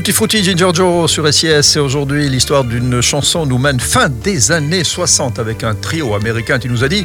Tutti Frutti Ginger Joe sur SIS. Et aujourd'hui, l'histoire d'une chanson nous mène fin des années 60 avec un trio américain, tu nous as dit,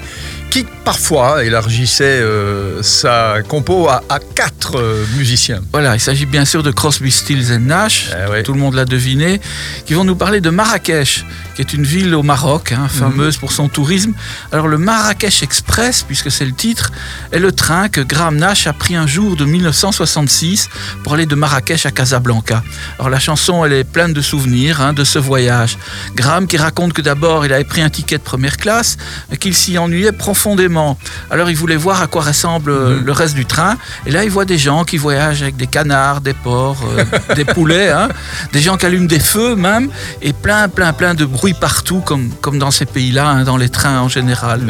qui parfois élargissait euh, sa compo à, quatre euh, musiciens. Voilà, il s'agit bien sûr de Crosby, Stills et Nash, eh tout le monde l'a deviné, qui vont nous parler de Marrakech, qui est une ville au Maroc, hein, fameuse pour son tourisme. Alors le Marrakech Express, puisque c'est le titre, est le train que Graham Nash a pris un jour de 1966 pour aller de Marrakech à Casablanca. Alors la chanson, elle est pleine de souvenirs hein, de ce voyage. Graham qui raconte que d'abord il avait pris un ticket de première classe, mais qu'il s'y ennuyait profondément. Alors il voulait voir à quoi ressemble euh, mhm. le reste du train. Et là il voit des gens qui voyagent avec des canards, des porcs, euh, des poulets, hein. des gens qui allument des feux même, et plein, plein, plein de bruit partout, comme, comme dans ces pays-là, hein, dans les trains en général.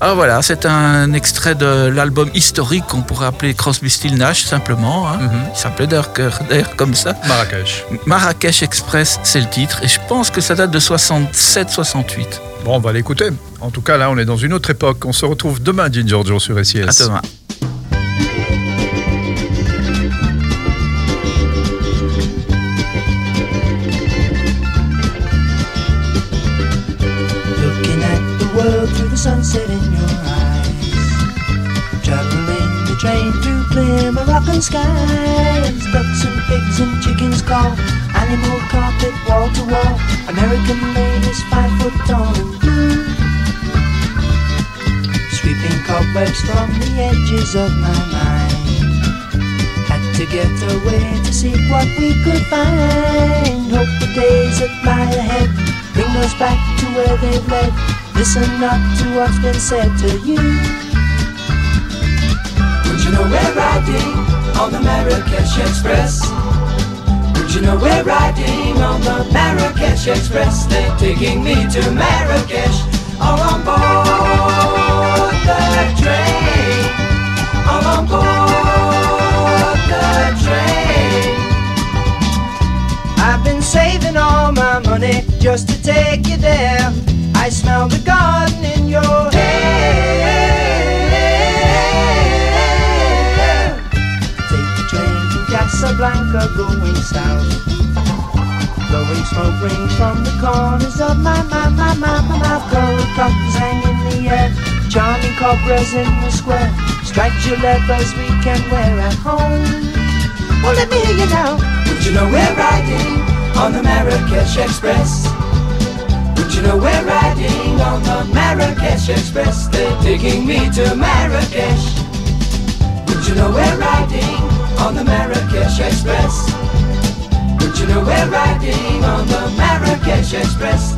Alors voilà, c'est un extrait de l'album historique qu'on pourrait appeler Crosby, Still Nash simplement. Hein. Mhm. Il s'appelait d'ailleurs comme ça. Marrakech. Marrakech Express, c'est le titre. Et je pense que ça date de 67-68. Bon, on va l'écouter. En tout cas, là, on est dans une autre époque. On se retrouve demain, Giorgio, sur SIS. À demain. Looking at the world through the sunset in your eyes. The train through clear Moroccan skies. Cobwebs from the edges of my mind. Had to get away to see what we could find. Hope the days that lie ahead bring us back to where they've led. Listen not to what's been said to you. Don't you know we're riding on the Marrakesh Express? you know we're riding on the Marrakesh Express. They're taking me to Marrakesh, all on board saving all my money just to take you there. I smell the garden in your hair. Take the train to Casablanca going south. Blowing smoke rings from the corners of my, my, my, my, my mouth. Gold buttons hang in the air, charming cobras in the square. Striped leathers we can wear at home. Well, let me hear you now. Would you know we're riding on the Marrakesh Express? Would you know we're riding on the Marrakesh Express? They're taking me to Marrakesh. Would you know we're riding on the Marrakesh Express. But you know we're riding on the Marrakesh Express.